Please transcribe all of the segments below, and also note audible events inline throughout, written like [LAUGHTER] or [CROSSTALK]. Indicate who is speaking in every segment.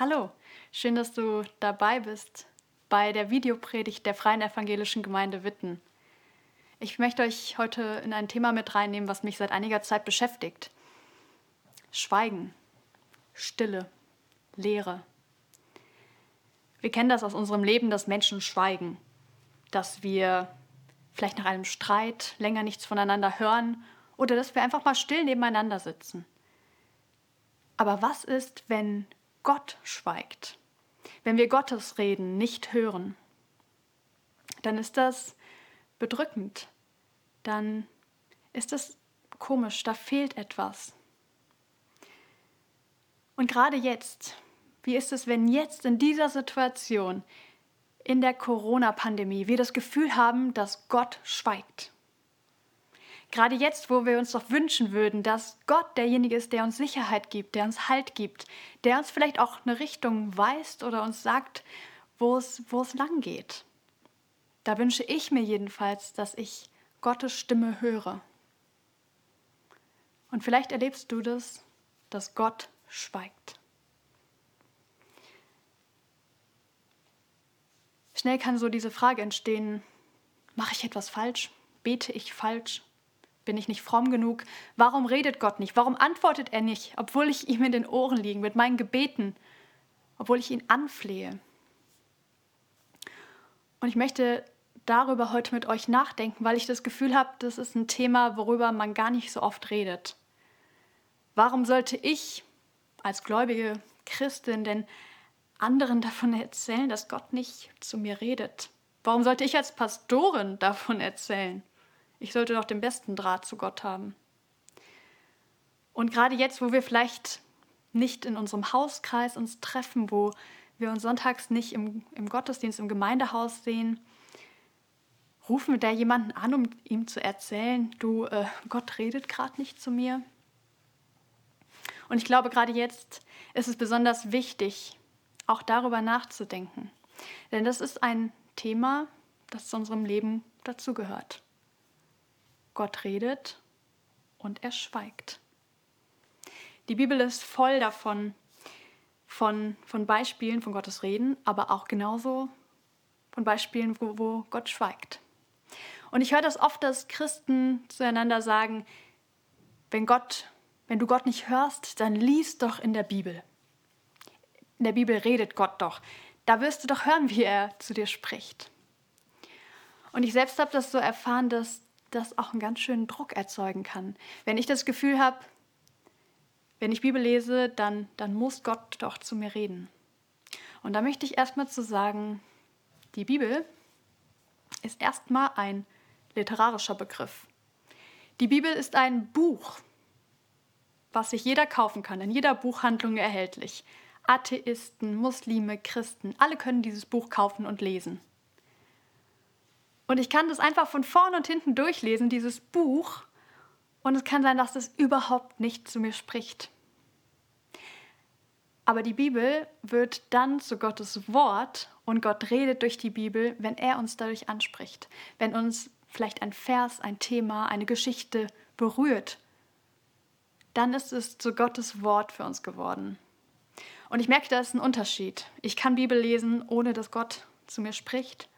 Speaker 1: Hallo, schön, dass du dabei bist bei der Videopredigt der Freien Evangelischen Gemeinde Witten. Ich möchte euch heute in ein Thema mit reinnehmen, was mich seit einiger Zeit beschäftigt. Schweigen, Stille, Leere. Wir kennen das aus unserem Leben, dass Menschen schweigen, dass wir vielleicht nach einem Streit länger nichts voneinander hören oder dass wir einfach mal still nebeneinander sitzen. Aber was ist, wenn Gott schweigt? Wenn wir Gottes Reden nicht hören? Dann ist das bedrückend. Dann ist es komisch, da fehlt etwas. Und gerade jetzt, wie ist es, wenn jetzt in dieser Situation, in der Corona-Pandemie, wir das Gefühl haben, dass Gott schweigt? Gerade jetzt, wo wir uns doch wünschen würden, dass Gott derjenige ist, der uns Sicherheit gibt, der uns Halt gibt, der uns vielleicht auch eine Richtung weist oder uns sagt, wo es, wo es lang geht. Da wünsche ich mir jedenfalls, dass ich Gottes Stimme höre. Und vielleicht erlebst du das, dass Gott schweigt. Schnell kann so diese Frage entstehen, mache ich etwas falsch? Bete ich falsch? Bin ich nicht fromm genug? Warum redet Gott nicht? Warum antwortet er nicht, obwohl ich ihm in den Ohren liege mit meinen Gebeten, obwohl ich ihn anflehe? Und ich möchte darüber heute mit euch nachdenken, weil ich das Gefühl habe, das ist ein Thema, worüber man gar nicht so oft redet. Warum sollte ich als gläubige Christin denn anderen davon erzählen, dass Gott nicht zu mir redet? Warum sollte ich als Pastorin davon erzählen? Ich sollte doch den besten Draht zu Gott haben. Und gerade jetzt, wo wir vielleicht nicht in unserem Hauskreis uns treffen, wo wir uns sonntags nicht im, im Gottesdienst, im Gemeindehaus sehen, rufen wir da jemanden an, um ihm zu erzählen, du, äh, Gott redet gerade nicht zu mir. Und ich glaube, gerade jetzt ist es besonders wichtig, auch darüber nachzudenken. Denn das ist ein Thema, das zu unserem Leben dazugehört. Gott redet und er schweigt. Die Bibel ist voll davon, von, von Beispielen von Gottes Reden, aber auch genauso von Beispielen, wo, wo Gott schweigt. Und ich höre das oft, dass Christen zueinander sagen, wenn Gott, wenn du Gott nicht hörst, dann lies doch in der Bibel. In der Bibel redet Gott doch. Da wirst du doch hören, wie er zu dir spricht. Und ich selbst habe das so erfahren, dass das auch einen ganz schönen Druck erzeugen kann. Wenn ich das Gefühl habe, wenn ich Bibel lese, dann, dann muss Gott doch zu mir reden. Und da möchte ich erstmal zu sagen, die Bibel ist erstmal ein literarischer Begriff. Die Bibel ist ein Buch, was sich jeder kaufen kann, in jeder Buchhandlung erhältlich. Atheisten, Muslime, Christen, alle können dieses Buch kaufen und lesen. Und ich kann das einfach von vorn und hinten durchlesen, dieses Buch. Und es kann sein, dass es überhaupt nicht zu mir spricht. Aber die Bibel wird dann zu Gottes Wort und Gott redet durch die Bibel, wenn er uns dadurch anspricht. Wenn uns vielleicht ein Vers, ein Thema, eine Geschichte berührt, dann ist es zu Gottes Wort für uns geworden. Und ich merke, da ist ein Unterschied. Ich kann Bibel lesen, ohne dass Gott zu mir spricht.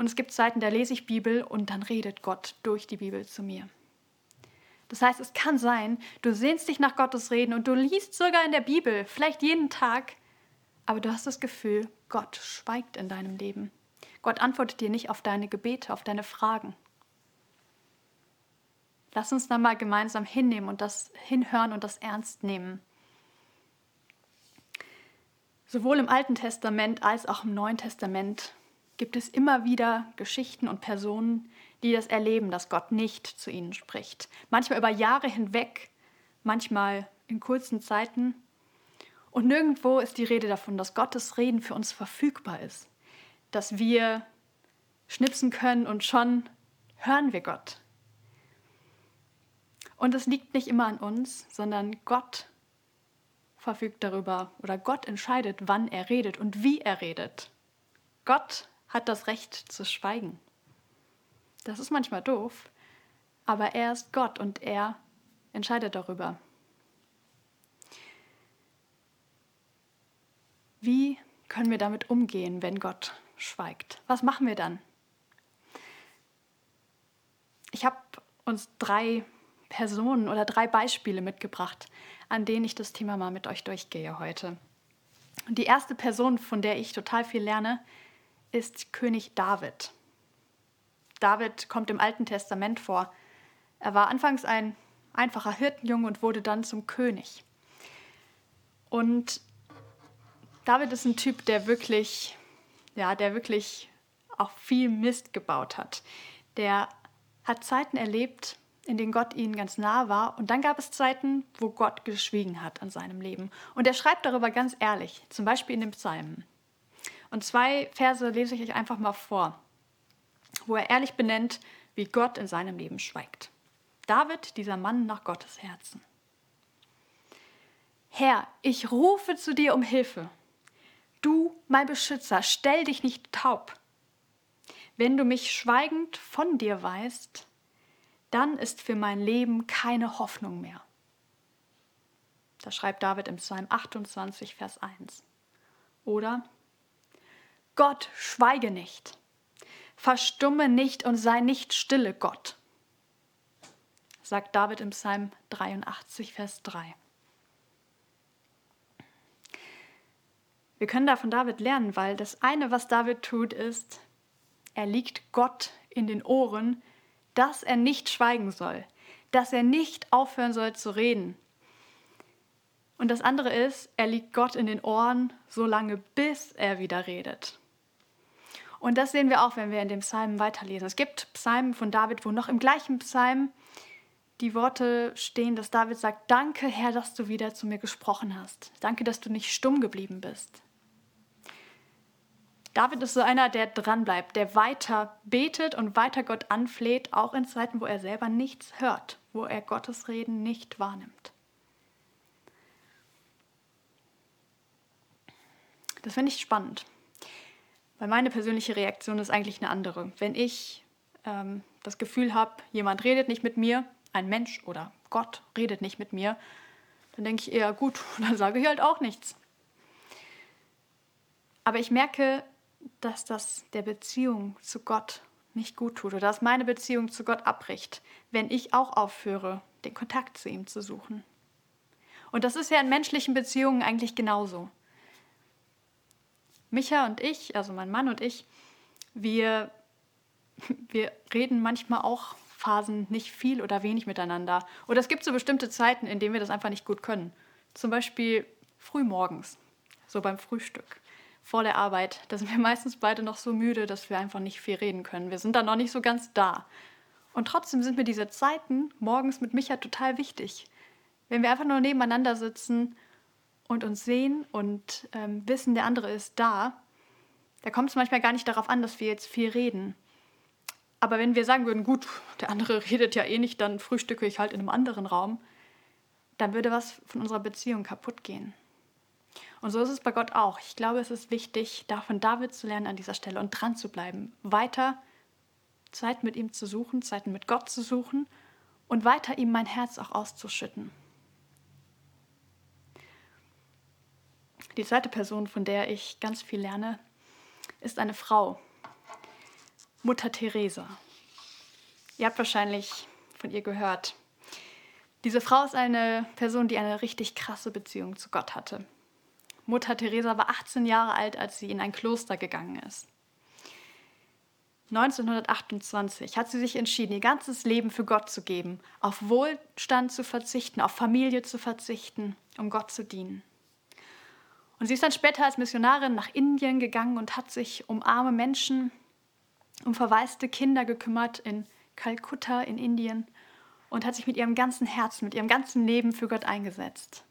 Speaker 1: Und es gibt Zeiten, da lese ich Bibel und dann redet Gott durch die Bibel zu mir. Das heißt, es kann sein, du sehnst dich nach Gottes Reden und du liest sogar in der Bibel, vielleicht jeden Tag, aber du hast das Gefühl, Gott schweigt in deinem Leben. Gott antwortet dir nicht auf deine Gebete, auf deine Fragen. Lass uns dann mal gemeinsam hinnehmen und das hinhören und das ernst nehmen. Sowohl im Alten Testament als auch im Neuen Testament gibt es immer wieder Geschichten und Personen, die das erleben, dass Gott nicht zu ihnen spricht. Manchmal über Jahre hinweg, manchmal in kurzen Zeiten. Und nirgendwo ist die Rede davon, dass Gottes Reden für uns verfügbar ist, dass wir schnipsen können und schon hören wir Gott. Und es liegt nicht immer an uns, sondern Gott verfügt darüber oder Gott entscheidet, wann er redet und wie er redet. Gott hat das Recht zu schweigen. Das ist manchmal doof, aber er ist Gott und er entscheidet darüber. können wir damit umgehen, wenn Gott schweigt? Was machen wir dann? Ich habe uns drei Personen oder drei Beispiele mitgebracht, an denen ich das Thema mal mit euch durchgehe heute. Die erste Person, von der ich total viel lerne, ist König David. David kommt im Alten Testament vor. Er war anfangs ein einfacher Hirtenjunge und wurde dann zum König. Und David ist ein Typ, der wirklich, ja, der wirklich auch viel Mist gebaut hat. Der hat Zeiten erlebt, in denen Gott ihnen ganz nah war. Und dann gab es Zeiten, wo Gott geschwiegen hat an seinem Leben. Und er schreibt darüber ganz ehrlich, zum Beispiel in den Psalmen. Und zwei Verse lese ich euch einfach mal vor, wo er ehrlich benennt, wie Gott in seinem Leben schweigt. David, dieser Mann nach Gottes Herzen. Herr, ich rufe zu dir um Hilfe. Du, mein Beschützer, stell dich nicht taub. Wenn du mich schweigend von dir weißt, dann ist für mein Leben keine Hoffnung mehr. Das schreibt David im Psalm 28, Vers 1. Oder Gott, schweige nicht, verstumme nicht und sei nicht stille, Gott, sagt David im Psalm 83, Vers 3. Wir können da von David lernen, weil das eine, was David tut, ist, er liegt Gott in den Ohren, dass er nicht schweigen soll, dass er nicht aufhören soll zu reden. Und das andere ist, er liegt Gott in den Ohren so lange, bis er wieder redet. Und das sehen wir auch, wenn wir in dem Psalm weiterlesen. Es gibt Psalmen von David, wo noch im gleichen Psalm die Worte stehen, dass David sagt, danke Herr, dass du wieder zu mir gesprochen hast. Danke, dass du nicht stumm geblieben bist. David ist so einer, der dranbleibt, der weiter betet und weiter Gott anfleht, auch in Zeiten, wo er selber nichts hört, wo er Gottes Reden nicht wahrnimmt. Das finde ich spannend, weil meine persönliche Reaktion ist eigentlich eine andere. Wenn ich ähm, das Gefühl habe, jemand redet nicht mit mir, ein Mensch oder Gott redet nicht mit mir, dann denke ich eher, gut, [LAUGHS] dann sage ich halt auch nichts. Aber ich merke, dass das der Beziehung zu Gott nicht gut tut oder dass meine Beziehung zu Gott abbricht, wenn ich auch aufhöre, den Kontakt zu ihm zu suchen. Und das ist ja in menschlichen Beziehungen eigentlich genauso. Micha und ich, also mein Mann und ich, wir, [LAUGHS] wir reden manchmal auch Phasen nicht viel oder wenig miteinander. Oder es gibt so bestimmte Zeiten, in denen wir das einfach nicht gut können. Zum Beispiel frühmorgens, so beim Frühstück vor der Arbeit. Da sind wir [LAUGHS] meistens beide noch so müde, dass wir einfach nicht viel reden können. Wir sind dann noch nicht so ganz da. Und trotzdem sind mir diese Zeiten morgens mit Micha total wichtig. Wenn wir einfach nur nebeneinander sitzen und uns sehen und ähm, wissen, der andere ist da, da kommt es manchmal gar nicht darauf an, dass wir jetzt viel reden. Aber wenn wir sagen würden, gut, der andere [LAUGHS] redet ja eh nicht, dann frühstücke ich halt in einem anderen Raum, dann würde was von unserer Beziehung kaputt gehen. Und so ist es bei Gott auch. Ich glaube, es ist wichtig, von David zu lernen an dieser Stelle und dran zu bleiben. Weiter Zeit mit ihm zu suchen, Zeiten mit Gott zu suchen und weiter ihm mein Herz auch auszuschütten. Die zweite Person, von der ich ganz viel lerne, ist eine Frau, Mutter Teresa. Ihr habt wahrscheinlich von ihr gehört. Diese Frau ist eine Person, die eine richtig krasse Beziehung zu Gott hatte. Mutter Teresa war 18 Jahre alt, als sie in ein Kloster gegangen ist. 1928 hat sie sich entschieden, ihr ganzes Leben für Gott zu geben, auf Wohlstand zu verzichten, auf Familie zu verzichten, um Gott zu dienen. Und sie ist dann später als Missionarin nach Indien gegangen und hat sich um arme Menschen, um verwaiste Kinder gekümmert in Kalkutta in Indien und hat sich mit ihrem ganzen Herzen, mit ihrem ganzen Leben für Gott eingesetzt.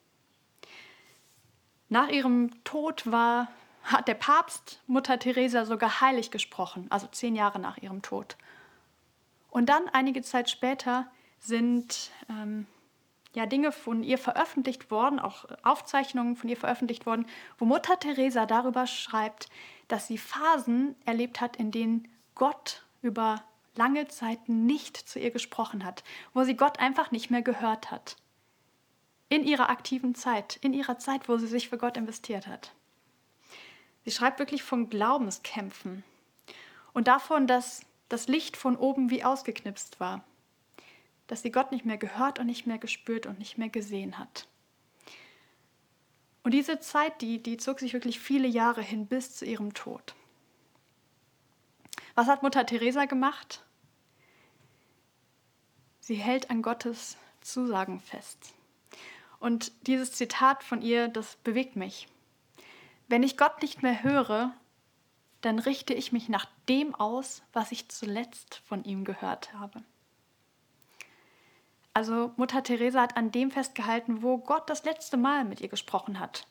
Speaker 1: Nach ihrem Tod war, hat der Papst Mutter Teresa sogar heilig gesprochen, also zehn Jahre nach ihrem Tod. Und dann, einige Zeit später, sind ähm, ja, Dinge von ihr veröffentlicht worden, auch Aufzeichnungen von ihr veröffentlicht worden, wo Mutter Teresa darüber schreibt, dass sie Phasen erlebt hat, in denen Gott über lange Zeit nicht zu ihr gesprochen hat, wo sie Gott einfach nicht mehr gehört hat in ihrer aktiven Zeit, in ihrer Zeit, wo sie sich für Gott investiert hat. Sie schreibt wirklich von Glaubenskämpfen und davon, dass das Licht von oben wie ausgeknipst war, dass sie Gott nicht mehr gehört und nicht mehr gespürt und nicht mehr gesehen hat. Und diese Zeit, die, die zog sich wirklich viele Jahre hin bis zu ihrem Tod. Was hat Mutter Teresa gemacht? Sie hält an Gottes Zusagen fest. Und dieses Zitat von ihr, das bewegt mich. Wenn ich Gott nicht mehr höre, dann richte ich mich nach dem aus, was ich zuletzt von ihm gehört habe. Also Mutter Teresa hat an dem festgehalten, wo Gott das letzte Mal mit ihr gesprochen hat.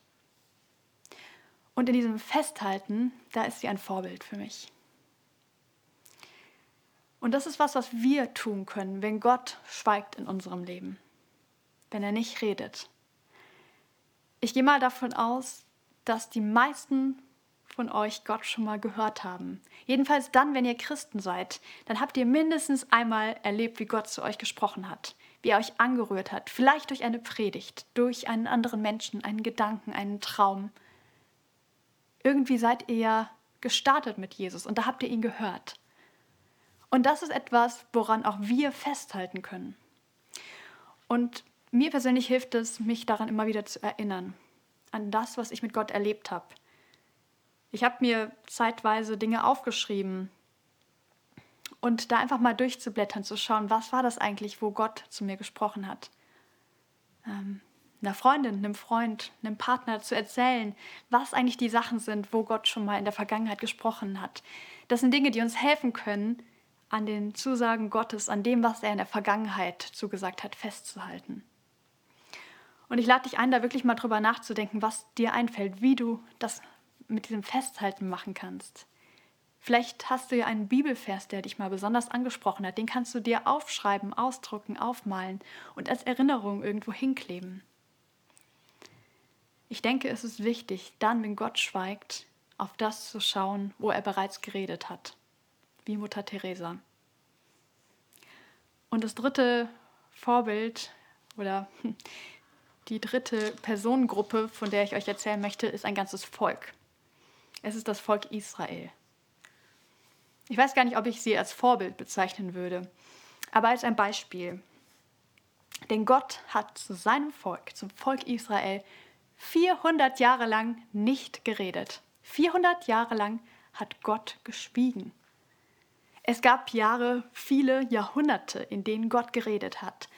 Speaker 1: Und in diesem Festhalten, da ist sie ein Vorbild für mich. Und das ist was, was wir tun können, wenn Gott schweigt in unserem Leben, wenn er nicht redet. Ich gehe mal davon aus, dass die meisten von euch Gott schon mal gehört haben. Jedenfalls dann, wenn ihr Christen seid, dann habt ihr mindestens einmal erlebt, wie Gott zu euch gesprochen hat, wie er euch angerührt hat, vielleicht durch eine Predigt, durch einen anderen Menschen, einen Gedanken, einen Traum. Irgendwie seid ihr ja gestartet mit Jesus und da habt ihr ihn gehört. Und das ist etwas, woran auch wir festhalten können. Und mir persönlich hilft es, mich daran immer wieder zu erinnern, an das, was ich mit Gott erlebt habe. Ich habe mir zeitweise Dinge aufgeschrieben und da einfach mal durchzublättern, zu schauen, was war das eigentlich, wo Gott zu mir gesprochen hat. Ähm, einer Freundin, einem Freund, einem Partner zu erzählen, was eigentlich die Sachen sind, wo Gott schon mal in der Vergangenheit gesprochen hat. Das sind Dinge, die uns helfen können, an den Zusagen Gottes, an dem, was er in der Vergangenheit zugesagt hat, festzuhalten. Und ich lade dich ein, da wirklich mal drüber nachzudenken, was dir einfällt, wie du das mit diesem Festhalten machen kannst. Vielleicht hast du ja einen Bibelvers, der dich mal besonders angesprochen hat. Den kannst du dir aufschreiben, ausdrucken, aufmalen und als Erinnerung irgendwo hinkleben. Ich denke, es ist wichtig, dann, wenn Gott schweigt, auf das zu schauen, wo er bereits geredet hat wie Mutter Teresa. Und das dritte Vorbild oder [LAUGHS] die dritte Personengruppe, von der ich euch erzählen möchte, ist ein ganzes Volk. Es ist das Volk Israel. Ich weiß gar nicht, ob ich sie als Vorbild bezeichnen würde, aber als ein Beispiel. Denn Gott hat zu seinem Volk, zum Volk Israel, 400 Jahre lang nicht geredet. 400 Jahre lang hat Gott geschwiegen. Es gab Jahre, viele Jahrhunderte, in denen Gott geredet hat,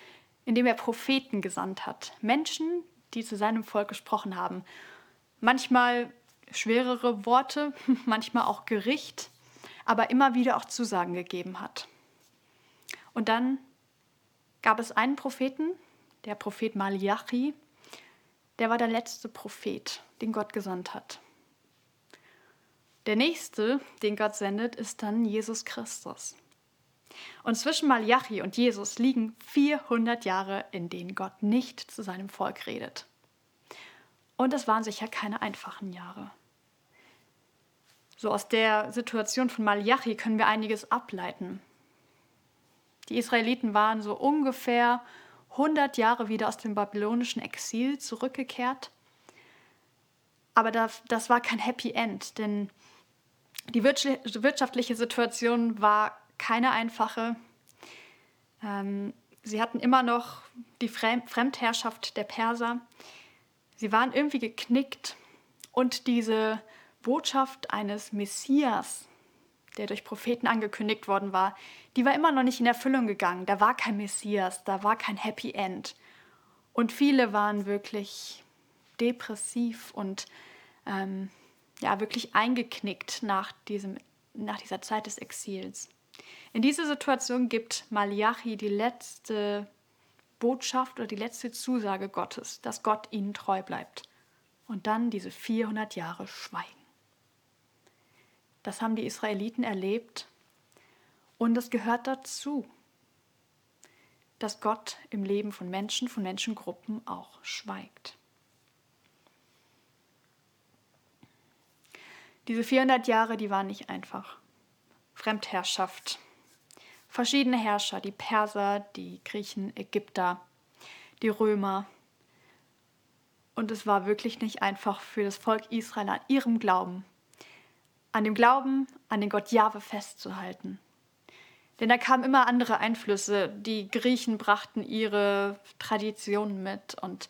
Speaker 1: in denen er Propheten gesandt hat, Menschen, die zu seinem Volk gesprochen haben. Manchmal schwerere Worte, [LAUGHS] manchmal auch Gericht, aber immer wieder auch Zusagen gegeben hat. Und dann gab es einen Propheten, der Prophet Malachi, der war der letzte Prophet, den Gott gesandt hat. Der nächste, den Gott sendet, ist dann Jesus Christus. Und zwischen Malachi und Jesus liegen 400 Jahre, in denen Gott nicht zu seinem Volk redet. Und es waren sicher keine einfachen Jahre. So aus der Situation von Malachi können wir einiges ableiten. Die Israeliten waren so ungefähr 100 Jahre wieder aus dem babylonischen Exil zurückgekehrt. Aber das, das war kein Happy End, denn die wirtschaftliche Situation war keine einfache. Ähm, sie hatten immer noch die Fremdherrschaft der Perser. Sie waren irgendwie geknickt und diese Botschaft eines Messias, der durch Propheten angekündigt worden war, die war immer noch nicht in Erfüllung gegangen. Da war kein Messias, da war kein Happy End. Und viele waren wirklich depressiv und ähm, ja, wirklich eingeknickt nach, diesem, nach dieser Zeit des Exils. In dieser Situation gibt Malachi die letzte Botschaft oder die letzte Zusage Gottes, dass Gott ihnen treu bleibt. Und dann diese 400 Jahre Schweigen. Das haben die Israeliten erlebt und es gehört dazu, dass Gott im Leben von Menschen, von Menschengruppen auch schweigt. Diese 400 Jahre, die waren nicht einfach. Fremdherrschaft. Verschiedene Herrscher, die Perser, die Griechen, Ägypter, die Römer. Und es war wirklich nicht einfach für das Volk Israel an ihrem Glauben an dem Glauben an den Gott Jahwe festzuhalten. Denn da kamen immer andere Einflüsse. Die Griechen brachten ihre Traditionen mit und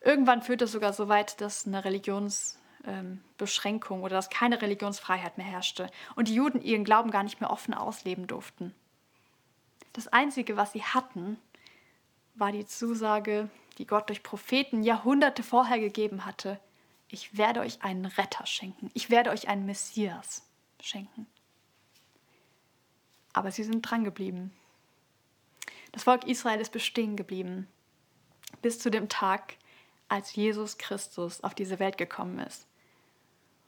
Speaker 1: irgendwann führte es sogar so weit, dass eine Religionsbeschränkung ähm, oder dass keine Religionsfreiheit mehr herrschte und die Juden ihren Glauben gar nicht mehr offen ausleben durften. Das Einzige, was sie hatten, war die Zusage, die Gott durch Propheten Jahrhunderte vorher gegeben hatte. Ich werde euch einen Retter schenken. Ich werde euch einen Messias schenken. Aber sie sind dran geblieben. Das Volk Israel ist bestehen geblieben, bis zu dem Tag, als Jesus Christus auf diese Welt gekommen ist.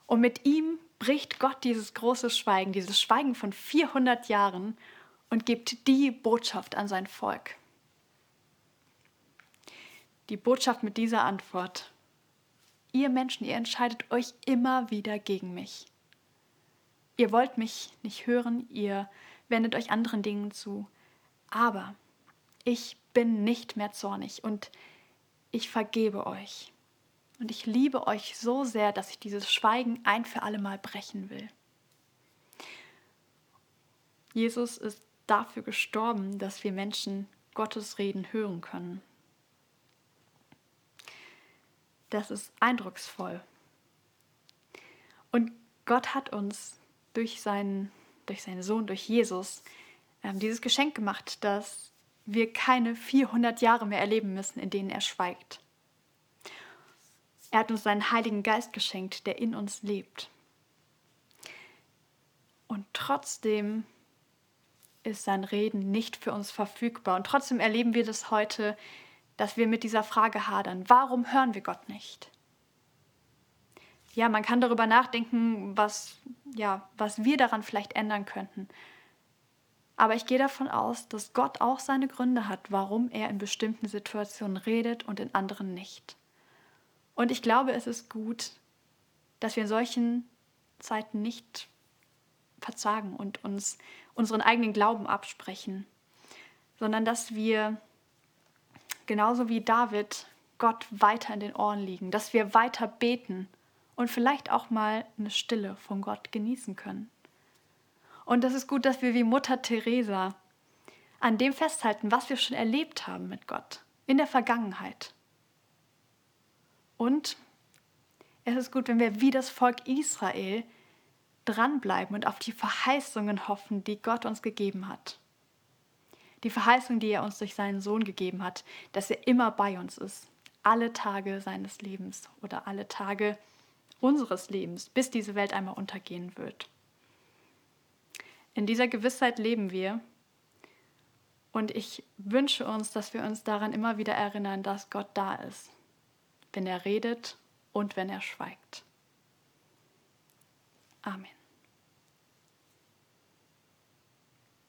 Speaker 1: Und mit ihm bricht Gott dieses große Schweigen, dieses Schweigen von 400 Jahren und gibt die Botschaft an sein Volk. Die Botschaft mit dieser Antwort. Ihr Menschen, ihr entscheidet euch immer wieder gegen mich. Ihr wollt mich nicht hören, ihr wendet euch anderen Dingen zu. Aber ich bin nicht mehr zornig und ich vergebe euch. Und ich liebe euch so sehr, dass ich dieses Schweigen ein für alle Mal brechen will. Jesus ist dafür gestorben, dass wir Menschen Gottes Reden hören können. Das ist eindrucksvoll. Und Gott hat uns durch seinen durch seinen Sohn, durch Jesus, ähm, dieses Geschenk gemacht, dass wir keine 400 Jahre mehr erleben müssen, in denen er schweigt. Er hat uns seinen Heiligen Geist geschenkt, der in uns lebt. Und trotzdem ist sein Reden nicht für uns verfügbar. Und trotzdem erleben wir das heute, dass wir mit dieser Frage hadern. Warum hören wir Gott nicht? ja, man kann darüber nachdenken, was, ja, was wir daran vielleicht ändern könnten. Aber ich gehe davon aus, dass Gott auch seine Gründe hat, warum er in bestimmten Situationen redet und in anderen nicht. Und ich glaube, es ist gut, dass wir in solchen Zeiten nicht verzagen und uns unseren eigenen Glauben absprechen, sondern dass wir genauso wie David Gott weiter in den Ohren liegen, dass wir weiter beten und vielleicht auch mal eine Stille von Gott genießen können. Und das ist gut, dass wir wie Mutter Teresa an dem festhalten, was wir schon erlebt haben mit Gott in der Vergangenheit. Und es ist gut, wenn wir wie das Volk Israel dranbleiben und auf die Verheißungen hoffen, die Gott uns gegeben hat. Die Verheißung, die er uns durch seinen Sohn gegeben hat, dass er immer bei uns ist, alle Tage seines Lebens oder alle Tage unseres Lebens, bis diese Welt einmal untergehen wird. In dieser Gewissheit leben wir und ich wünsche uns, dass wir uns daran immer wieder erinnern, dass Gott da ist, wenn er redet und wenn er schweigt. Amen.